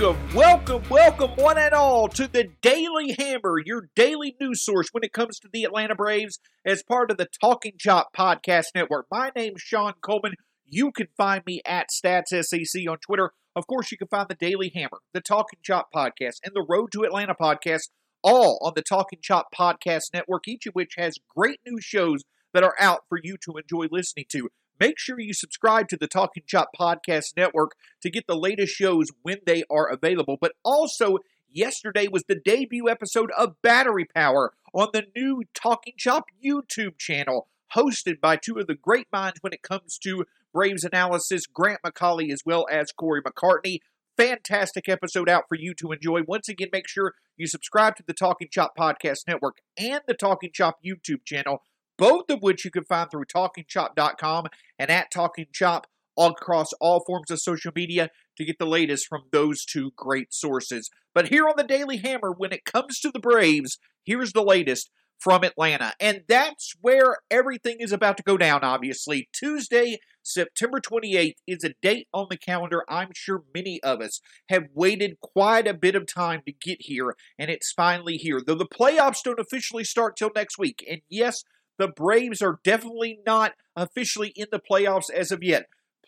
Welcome, welcome, welcome, one and all, to the Daily Hammer, your daily news source when it comes to the Atlanta Braves, as part of the Talking Chop Podcast Network. My name's Shawn Coleman. You can find me at StatsSEC on Twitter. Of course, you can find the Daily Hammer, the Talking Chop Podcast, and the Road to Atlanta Podcast, all on the Talking Chop Podcast Network, each of which has great new shows that are out for you to enjoy listening to. Make sure you subscribe to the Talking Chop Podcast Network to get the latest shows when they are available. But also, yesterday was the debut episode of Battery Power on the new Talking Chop YouTube channel, hosted by two of the great minds when it comes to Braves analysis, Grant McAuley as well as Cory McCartney. Fantastic episode out for you to enjoy. Once again, make sure you subscribe to the Talking Chop Podcast Network and the Talking Chop YouTube channel both of which you can find through talkingchop.com and at talkingchop across all forms of social media to get the latest from those two great sources. But here on the Daily Hammer, when it comes to the Braves, here's the latest from Atlanta. And that's where everything is about to go down, obviously. Tuesday, September 28th is a date on the calendar I'm sure many of us have waited quite a bit of time to get here, and it's finally here. Though the playoffs don't officially start till next week. And yes, the Braves are definitely not officially in the playoffs as of yet.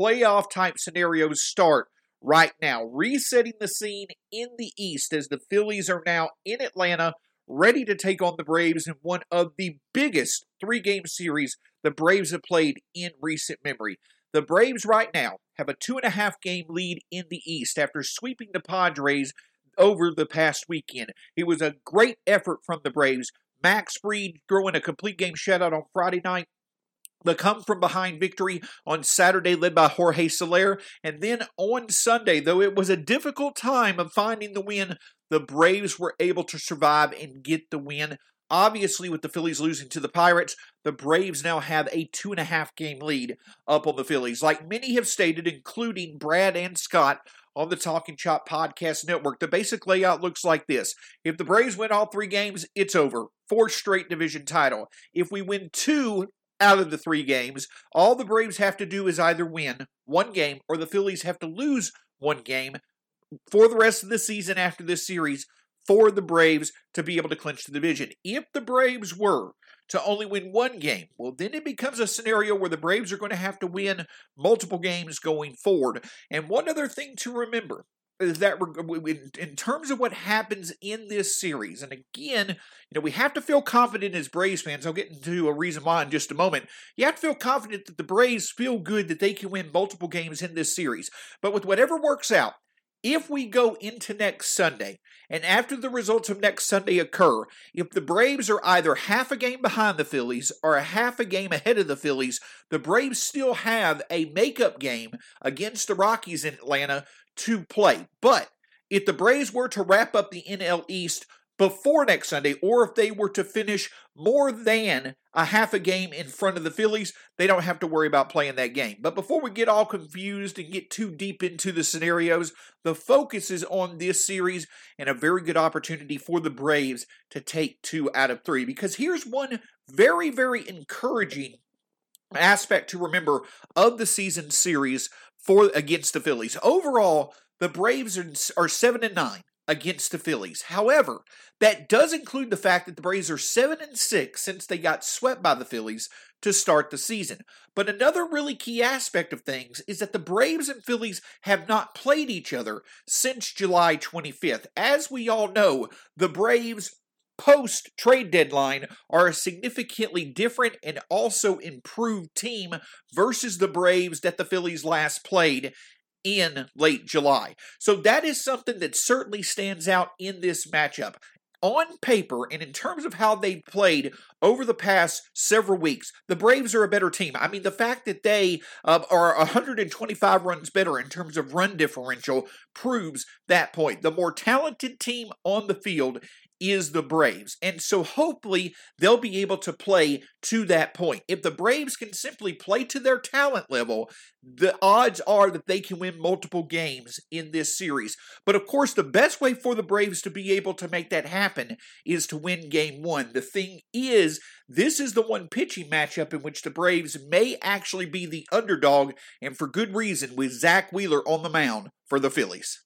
Playoff type scenarios start right now, resetting the scene in the East as the Phillies are now in Atlanta, ready to take on the Braves in one of the biggest three game series the Braves have played in recent memory. The Braves right now have a two and a half game lead in the East after sweeping the Padres over the past weekend. It was a great effort from the Braves, Max Fried throwing a complete game shutout on Friday night. The come from behind victory on Saturday, led by Jorge Soler. And then on Sunday, though it was a difficult time of finding the win, the Braves were able to survive and get the win. Obviously, with the Phillies losing to the Pirates, the Braves now have a two and a half game lead up on the Phillies. Like many have stated, including Brad and Scott on the Talking Chop Podcast Network, the basic layout looks like this. If the Braves win all three games, it's over. Four straight division title. If we win two out of the three games, all the Braves have to do is either win one game or the Phillies have to lose one game for the rest of the season after this series for the Braves to be able to clinch the division. If the Braves were to only win one game, well, then it becomes a scenario where the Braves are going to have to win multiple games going forward. And one other thing to remember is that in terms of what happens in this series, and again, you know, we have to feel confident as Braves fans. I'll get into a reason why in just a moment. You have to feel confident that the Braves feel good that they can win multiple games in this series. But with whatever works out, if we go into next Sunday, and after the results of next Sunday occur, if the Braves are either half a game behind the Phillies or a half a game ahead of the Phillies, the Braves still have a makeup game against the Rockies in Atlanta to play. But if the Braves were to wrap up the NL East before next Sunday, or if they were to finish more than a half a game in front of the Phillies, they don't have to worry about playing that game. But before we get all confused and get too deep into the scenarios, the focus is on this series and a very good opportunity for the Braves to take two out of three. Because here's one very, very encouraging aspect to remember of the season series for against the Phillies. Overall, the Braves are, are seven and nine against the Phillies. However, that does include the fact that the Braves are 7 and 6 since they got swept by the Phillies to start the season. But another really key aspect of things is that the Braves and Phillies have not played each other since July 25th. As we all know, the Braves post trade deadline are a significantly different and also improved team versus the Braves that the Phillies last played in late July. So that is something that certainly stands out in this matchup. On paper, and in terms of how they played over the past several weeks, the Braves are a better team. I mean, the fact that they uh, are 125 runs better in terms of run differential proves that point. The more talented team on the field is the Braves. And so hopefully they'll be able to play to that point. If the Braves can simply play to their talent level, the odds are that they can win multiple games in this series. But of course, the best way for the Braves to be able to make that happen is to win game one. The thing is, this is the one pitching matchup in which the Braves may actually be the underdog, and for good reason, with Zach Wheeler on the mound for the Phillies.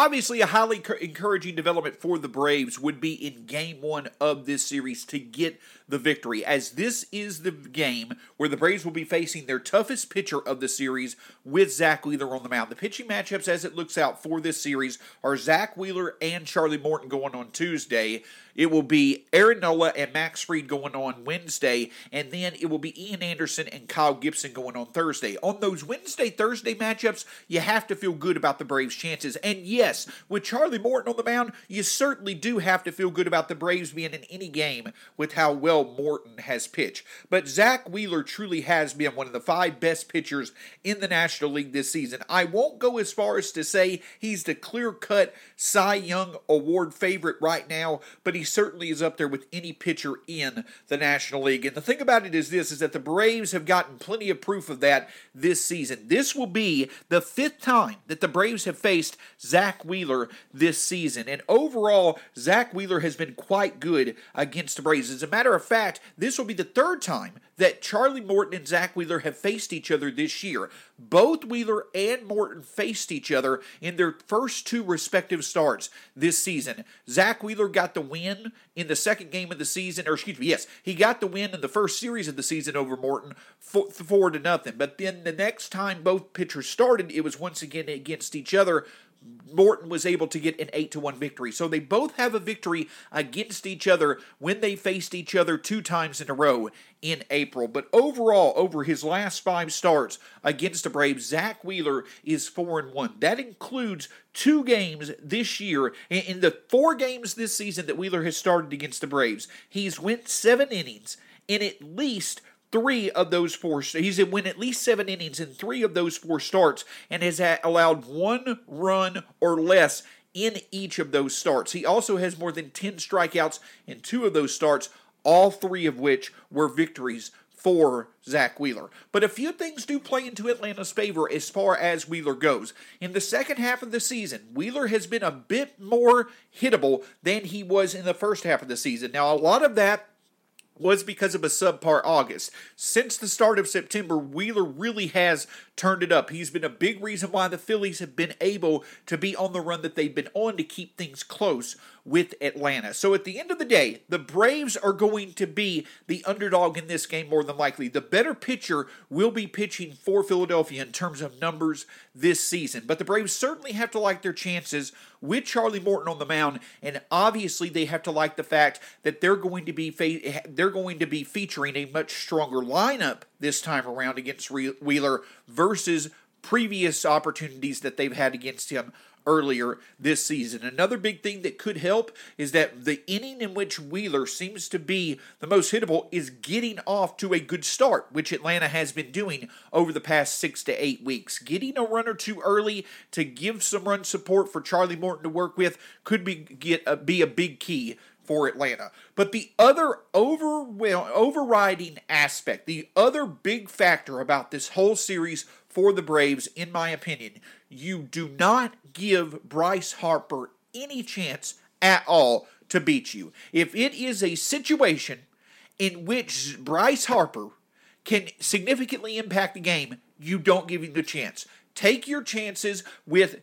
Obviously, a highly encouraging development for the Braves would be in game one of this series to get the victory, as this is the game where the Braves will be facing their toughest pitcher of the series with Zach Wheeler on the mound. The pitching matchups, as it looks out for this series, are Zach Wheeler and Charlie Morton going on Tuesday. It will be Aaron Nola and Max Fried going on Wednesday, and then it will be Ian Anderson and Kyle Gibson going on Thursday. On those Wednesday Thursday matchups, you have to feel good about the Braves' chances. And yes, with Charlie Morton on the mound, you certainly do have to feel good about the Braves being in any game with how well Morton has pitched. But Zach Wheeler truly has been one of the five best pitchers in the National League this season. I won't go as far as to say he's the clear cut Cy Young Award favorite right now, but he's certainly is up there with any pitcher in the National League. And the thing about it is this is that the Braves have gotten plenty of proof of that this season. This will be the fifth time that the Braves have faced Zach Wheeler this season. And overall, Zach Wheeler has been quite good against the Braves. As a matter of fact, this will be the third time that Charlie Morton and Zach Wheeler have faced each other this year. Both Wheeler and Morton faced each other in their first two respective starts this season. Zach Wheeler got the win in the second game of the season, or excuse me, yes, he got the win in the first series of the season over Morton, four, four to nothing. But then the next time both pitchers started, it was once again against each other. Morton was able to get an 8 to 1 victory. So they both have a victory against each other when they faced each other two times in a row in April. But overall, over his last five starts against the Braves, Zach Wheeler is 4 and 1. That includes two games this year. In the four games this season that Wheeler has started against the Braves, he's went seven innings in at least three of those four. He's win at least seven innings in three of those four starts and has allowed one run or less in each of those starts. He also has more than 10 strikeouts in two of those starts, all three of which were victories for Zach Wheeler. But a few things do play into Atlanta's favor as far as Wheeler goes. In the second half of the season, Wheeler has been a bit more hittable than he was in the first half of the season. Now, a lot of that was because of a subpar August. Since the start of September, Wheeler really has turned it up. He's been a big reason why the Phillies have been able to be on the run that they've been on to keep things close with Atlanta. So at the end of the day, the Braves are going to be the underdog in this game more than likely. The better pitcher will be pitching for Philadelphia in terms of numbers this season. But the Braves certainly have to like their chances with Charlie Morton on the mound, and obviously they have to like the fact that they're going to be fa- they're going to be featuring a much stronger lineup this time around against Wheeler versus previous opportunities that they've had against him earlier this season. Another big thing that could help is that the inning in which Wheeler seems to be the most hittable is getting off to a good start, which Atlanta has been doing over the past six to eight weeks. Getting a run or two early to give some run support for Charlie Morton to work with could be get a, be a big key for Atlanta. But the other over, well, overriding aspect, the other big factor about this whole series for the Braves, in my opinion. You do not give Bryce Harper any chance at all to beat you. If it is a situation in which Bryce Harper can significantly impact the game, you don't give him the chance. Take your chances with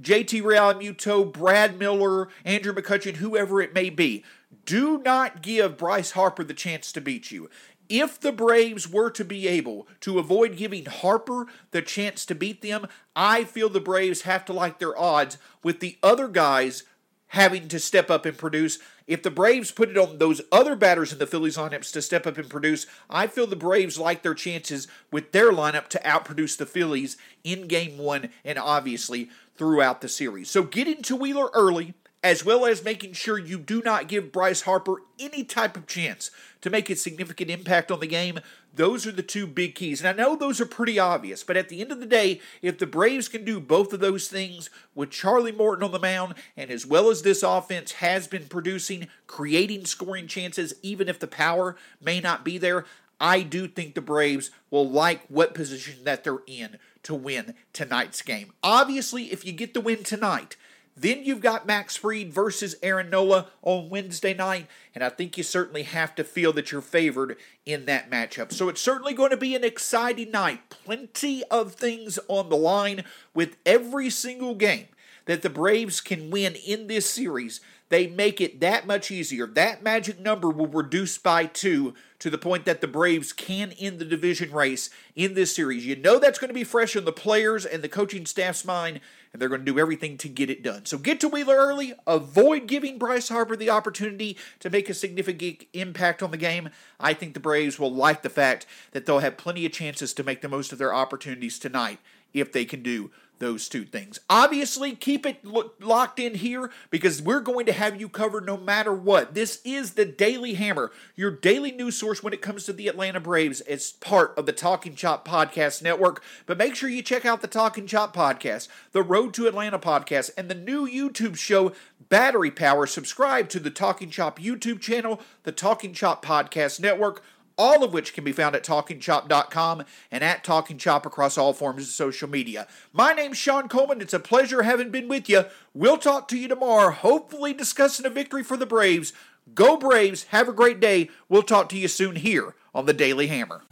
JT Realmuto, Brad Miller, Andrew McCutchen, whoever it may be. Do not give Bryce Harper the chance to beat you. If the Braves were to be able to avoid giving Harper the chance to beat them, I feel the Braves have to like their odds with the other guys having to step up and produce. If the Braves put it on those other batters in the Phillies lineups to step up and produce, I feel the Braves like their chances with their lineup to outproduce the Phillies in game one and obviously throughout the series. So get into Wheeler early as well as making sure you do not give Bryce Harper any type of chance to make a significant impact on the game. Those are the two big keys. And I know those are pretty obvious, but at the end of the day, if the Braves can do both of those things with Charlie Morton on the mound, and as well as this offense has been producing, creating scoring chances, even if the power may not be there, I do think the Braves will like what position that they're in to win tonight's game. Obviously, if you get the win tonight, then you've got Max Fried versus Aaron Nola on Wednesday night, and I think you certainly have to feel that you're favored in that matchup. So it's certainly going to be an exciting night. Plenty of things on the line with every single game that the Braves can win in this series. They make it that much easier. That magic number will reduce by two to the point that the Braves can end the division race in this series. You know that's going to be fresh in the players and the coaching staff's mind, and they're going to do everything to get it done. So get to Wheeler early. Avoid giving Bryce Harper the opportunity to make a significant impact on the game. I think the Braves will like the fact that they'll have plenty of chances to make the most of their opportunities tonight if they can do those two things. Obviously, keep it lo- locked in here because we're going to have you covered no matter what. This is the Daily Hammer, your daily news source when it comes to the Atlanta Braves as part of the Talking Chop Podcast Network. But make sure you check out the Talking Chop Podcast, the Road to Atlanta podcast, and the new YouTube show Battery Power. Subscribe to the Talking Chop YouTube channel, the Talking Chop Podcast Network all of which can be found at talkingchop.com and at Talking Chop across all forms of social media. My name's Shawn Coleman. It's a pleasure having been with you. We'll talk to you tomorrow, hopefully discussing a victory for the Braves. Go Braves. Have a great day. We'll talk to you soon here on the Daily Hammer.